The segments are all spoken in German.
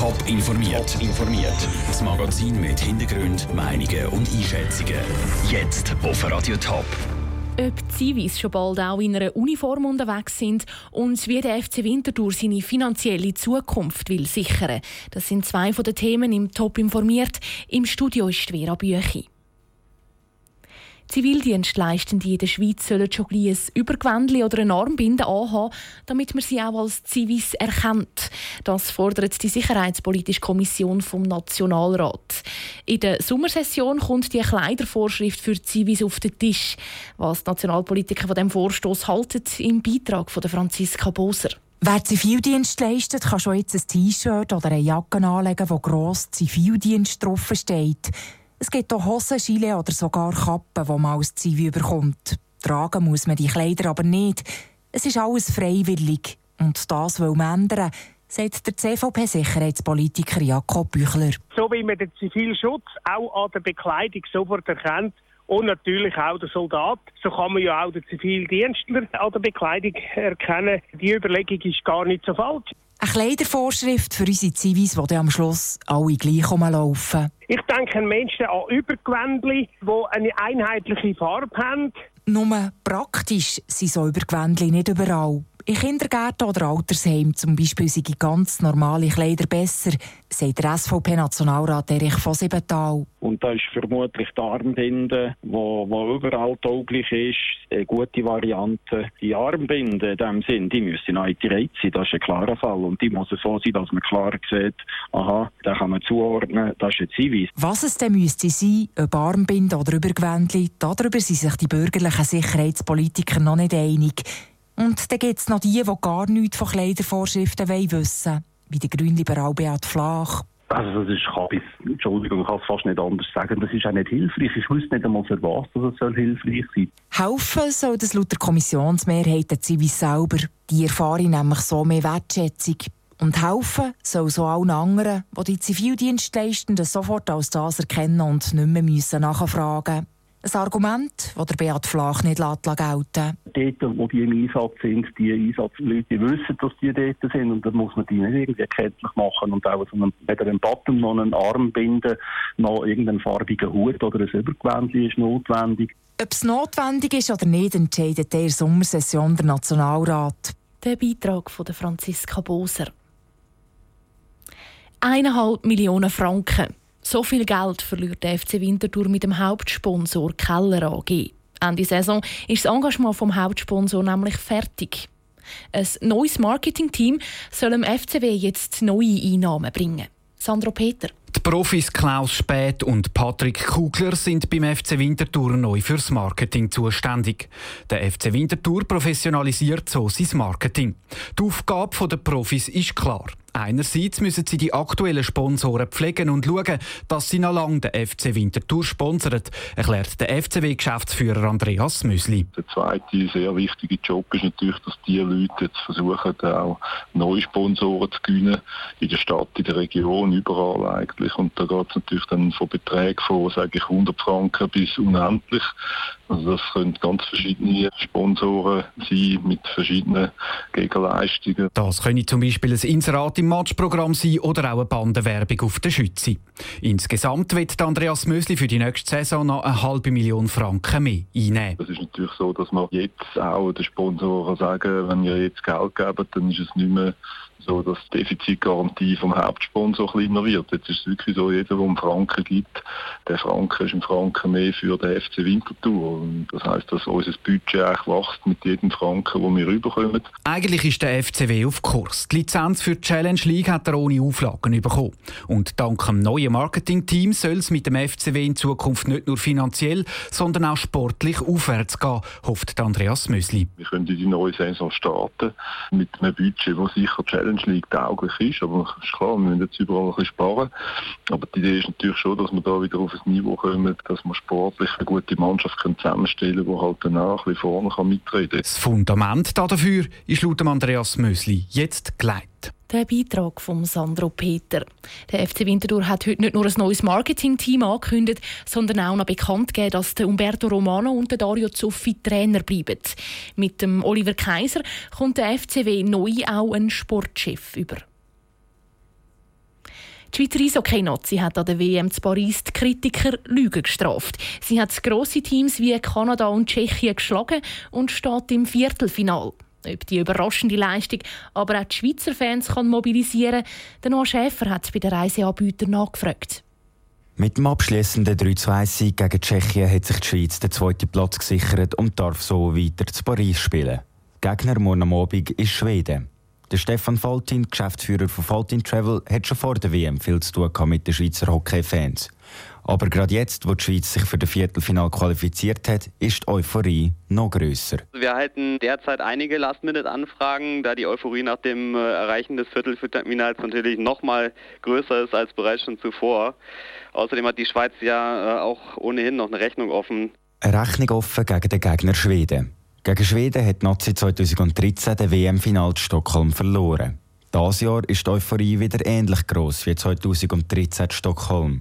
Top informiert. informiert. Das Magazin mit Hintergrund, Meinungen und Einschätzungen. Jetzt auf Radio Top. Ob Zivis schon bald auch in einer Uniform unterwegs sind und wie der FC Winterthur seine finanzielle Zukunft will sichern. Das sind zwei von den Themen im Top informiert. Im Studio ist Vera Büchi. Zivildienstleistende in der Schweiz sollen schon ein Übergewändchen oder eine Armbinde anhaben, damit man sie auch als Zivis erkennt. Das fordert die Sicherheitspolitische Kommission vom Nationalrat. In der Sommersession kommt die Kleidervorschrift für Zivis auf den Tisch. Was die Nationalpolitiker von dem Vorstoß halten, im Beitrag von Franziska Boser. Wer Zivildienst leistet, kann schon jetzt ein T-Shirt oder eine Jacke anlegen, wo gross Zivildienst drauf steht. Es gibt auch Hosen, Gilet oder sogar Kappen, die man als Zivi bekommt. Tragen muss man die Kleider aber nicht. Es ist alles freiwillig. Und das will man ändern, sagt der CVP-Sicherheitspolitiker Jakob Büchler. So wie man den Zivilschutz auch an der Bekleidung sofort erkennt, und natürlich auch der Soldat. So kann man ja auch den Zivildienstler an der Bekleidung erkennen. Die Überlegung ist gar nicht so falsch. Eine Kleidervorschrift für unsere Zivis, die am Schluss alle gleich rumlaufen. Ich denke an Menschen an Übergewändchen, die eine einheitliche Farbe haben. Nur praktisch sind so Übergewändchen nicht überall. In Kindergärten oder Altersheimen zum Beispiel sind ganz normale Kleider besser, sagt der SVP-Nationalrat Erich von Siebenthal. Und da ist vermutlich die Armbinde, wo überall tauglich ist, eine gute Variante. Die Armbinde in dem Sinn, die müssen eingereiht sein, das ist ein klarer Fall. Und die muss so sein, dass man klar sieht, aha, da kann man zuordnen, das ist ein Zivis. Was es denn müsste sein, ob Armbinde oder Übergewändli, darüber sind sich die bürgerlichen Sicherheitspolitiker noch nicht einig. Und dann gibt es noch die, die gar nichts von Kleidervorschriften wissen wollen, wie der Grünliberal Beat Flach. Also das ist, kann Entschuldigung, ich kann es fast nicht anders sagen, das ist auch nicht hilfreich. Ich wüsste nicht einmal für was das soll hilfreich sein Helfen soll das laut der Kommissionsmehrheit der Zivis selber. Die erfahren nämlich so mehr Wertschätzung. Und helfen soll so allen anderen, die die Zivildienstleistenden sofort als das erkennen und nicht mehr müssen nachfragen müssen. Ein Argument, das der Beat Flach nicht gelten Dort, wo die im Einsatz sind, die Einsatzleute wissen, dass die dort sind und dann muss man die nicht irgendwie erkenntlich machen und auch so einen, weder einen Button noch einen Arm binden, noch irgendeinen farbigen Hut oder ein Übergewändchen ist notwendig. Ob es notwendig ist oder nicht, entscheidet der Sommersession der Nationalrat. Der Beitrag von Franziska Boser. Eineinhalb Millionen Franken. So viel Geld verliert der FC Winterthur mit dem Hauptsponsor Keller AG. Ende Saison ist das Engagement vom Hauptsponsor nämlich fertig. Ein neues Marketingteam soll dem FCW jetzt neue Einnahmen bringen. Sandro Peter. Die Profis Klaus Späth und Patrick Kugler sind beim FC Winterthur neu fürs Marketing zuständig. Der FC Winterthur professionalisiert so sein Marketing. Die Aufgabe der Profis ist klar. Einerseits müssen sie die aktuellen Sponsoren pflegen und schauen, dass sie noch lange den FC Winterthur sponsern, erklärt der FCW-Geschäftsführer Andreas Müsli. Der zweite sehr wichtige Job ist natürlich, dass die Leute jetzt versuchen, auch neue Sponsoren zu gewinnen, in der Stadt, in der Region, überall eigentlich. Und da geht es natürlich dann von Beträgen von, sage ich, 100 Franken bis unendlich. Also das können ganz verschiedene Sponsoren sein mit verschiedenen Gegenleistungen. Das können zum Beispiel ein Inserat im Matchprogramm sein oder auch eine Bandenwerbung auf der Schütze. Insgesamt wird Andreas Mösli für die nächste Saison noch eine halbe Million Franken mehr einnehmen. Es ist natürlich so, dass man jetzt auch den Sponsoren sagen, wenn ihr jetzt Geld gebt, dann ist es nicht mehr so, dass die Defizitgarantie vom Hauptsponsor kleiner wird. Jetzt ist es wirklich so, jeder, der einen Franken gibt, der Franken ist ein Franken mehr für den FC Winterthur. Und das heisst, dass unser Budget eigentlich wächst mit jedem Franken, den wir rüberkommen. Eigentlich ist der FCW auf Kurs. Die Lizenz für die Challenge League hat er ohne Auflagen bekommen. Und dank dem neuen Marketing-Team soll es mit dem FCW in Zukunft nicht nur finanziell, sondern auch sportlich aufwärts gehen, hofft Andreas Mösli. Wir können in die neue Saison starten mit einem Budget, das sicher Challenge League tauglich ist. Aber es ist klar, wir müssen jetzt überall ein bisschen sparen. Aber die Idee ist natürlich schon, dass wir da wieder auf ein Niveau kommen, dass wir sportlich eine gute Mannschaft zusammenstellen können, die halt ein bisschen vorne mitreden kann. Das Fundament dafür ist laut Andreas Mösli jetzt geleitet. Der Beitrag von Sandro Peter. Der FC Winterthur hat heute nicht nur ein neues Marketing-Team angekündigt, sondern auch noch bekannt gegeben, dass der Umberto Romano und der Dario Zuffi Trainer bleiben. Mit dem Oliver Kaiser kommt der FCW neu auch einen Sportchef über. Die Schweizer Eishockey-Nazi hat an der WM zu Paris die Kritiker Lügen gestraft. Sie hat grosse Teams wie Kanada und Tschechien geschlagen und steht im Viertelfinal. Ob die überraschende Leistung aber auch die Schweizer Fans kann mobilisieren kann, Noah Schäfer hat bei den Reiseanbietern nachgefragt. Mit dem abschließenden 3-2-Sieg gegen Tschechien hat sich die Schweiz den zweiten Platz gesichert und darf so weiter zu Paris spielen. Gegner morgen am Abend ist Schweden. Der Stefan Faltin, Geschäftsführer von Faltin Travel, hat schon vor der WM viel zu tun mit den Schweizer Hockey-Fans. Aber gerade jetzt, wo die Schweiz sich für das Viertelfinal qualifiziert hat, ist die Euphorie noch grösser. Wir halten derzeit einige Last-Minute-Anfragen, da die Euphorie nach dem äh, Erreichen des Viertelfinals natürlich noch mal größer ist als bereits schon zuvor. Außerdem hat die Schweiz ja äh, auch ohnehin noch eine Rechnung offen. Eine Rechnung offen gegen den Gegner Schweden. Gegen Schweden hat Nazi 2013 den WM-Final Stockholm verloren. Dieses Jahr ist die Euphorie wieder ähnlich groß wie 2013 in Stockholm.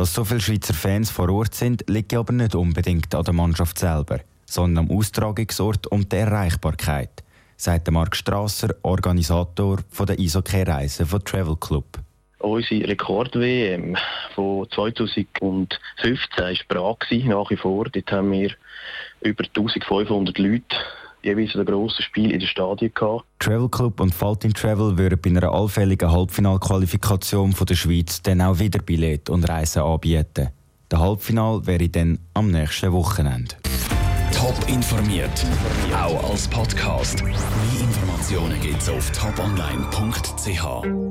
Dass so viele Schweizer Fans vor Ort sind, liegt aber nicht unbedingt an der Mannschaft selber, sondern am Austragungsort und der Erreichbarkeit, sagt Marc Strasser, Organisator der Eishockey-Reisen von Travel Club. Unsere Rekord-WM von 2015 war Prag nach wie vor. Dort haben wir über 1500 Leute jeweils ein grosses Spiel in den Stadien gehabt. Travel Club und Faltin Travel würden bei einer allfälligen Halbfinalqualifikation von der Schweiz dann auch wieder Billett und Reisen anbieten. Der Halbfinal wäre dann am nächsten Wochenende. Top informiert, auch als Podcast. Mehr Informationen gibt's auf toponline.ch.